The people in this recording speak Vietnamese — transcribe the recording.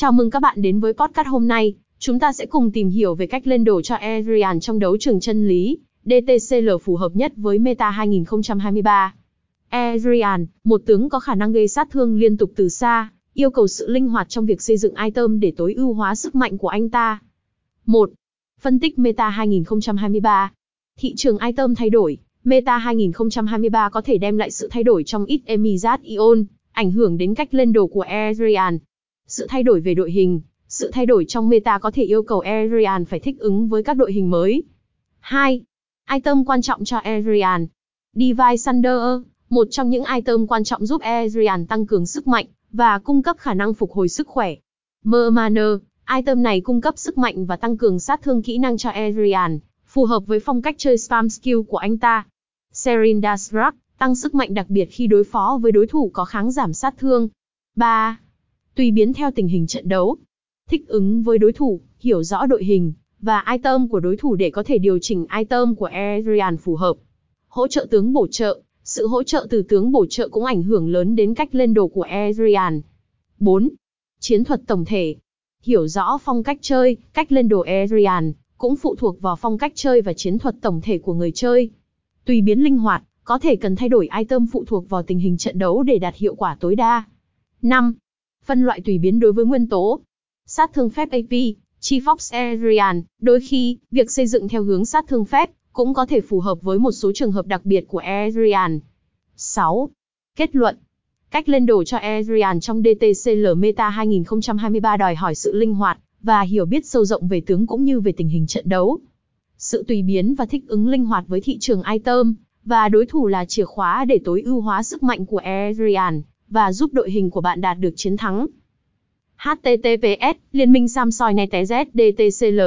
Chào mừng các bạn đến với podcast hôm nay. Chúng ta sẽ cùng tìm hiểu về cách lên đồ cho Adrian trong đấu trường chân lý, DTCL phù hợp nhất với Meta 2023. Adrian, một tướng có khả năng gây sát thương liên tục từ xa, yêu cầu sự linh hoạt trong việc xây dựng item để tối ưu hóa sức mạnh của anh ta. 1. Phân tích Meta 2023 Thị trường item thay đổi, Meta 2023 có thể đem lại sự thay đổi trong ít emizat Ion, ảnh hưởng đến cách lên đồ của Adrian. Sự thay đổi về đội hình, sự thay đổi trong meta có thể yêu cầu Arian phải thích ứng với các đội hình mới. 2. Item quan trọng cho Arian. Divine Sunder, một trong những item quan trọng giúp Arian tăng cường sức mạnh và cung cấp khả năng phục hồi sức khỏe. Mermaner, item này cung cấp sức mạnh và tăng cường sát thương kỹ năng cho Arian, phù hợp với phong cách chơi spam skill của anh ta. Serin Dasrak, tăng sức mạnh đặc biệt khi đối phó với đối thủ có kháng giảm sát thương. 3. Tùy biến theo tình hình trận đấu. Thích ứng với đối thủ, hiểu rõ đội hình và item của đối thủ để có thể điều chỉnh item của Adrian phù hợp. Hỗ trợ tướng bổ trợ, sự hỗ trợ từ tướng bổ trợ cũng ảnh hưởng lớn đến cách lên đồ của Adrian. 4. Chiến thuật tổng thể. Hiểu rõ phong cách chơi, cách lên đồ Adrian, cũng phụ thuộc vào phong cách chơi và chiến thuật tổng thể của người chơi. Tùy biến linh hoạt, có thể cần thay đổi item phụ thuộc vào tình hình trận đấu để đạt hiệu quả tối đa. 5. Phân loại tùy biến đối với nguyên tố. Sát thương phép AP, Chi Fox Adrian, đôi khi, việc xây dựng theo hướng sát thương phép, cũng có thể phù hợp với một số trường hợp đặc biệt của Adrian. 6. Kết luận. Cách lên đồ cho Adrian trong DTCL Meta 2023 đòi hỏi sự linh hoạt, và hiểu biết sâu rộng về tướng cũng như về tình hình trận đấu. Sự tùy biến và thích ứng linh hoạt với thị trường item, và đối thủ là chìa khóa để tối ưu hóa sức mạnh của Adrian, và giúp đội hình của bạn đạt được chiến thắng. HTTPS, Liên minh Samsoi Té DTCL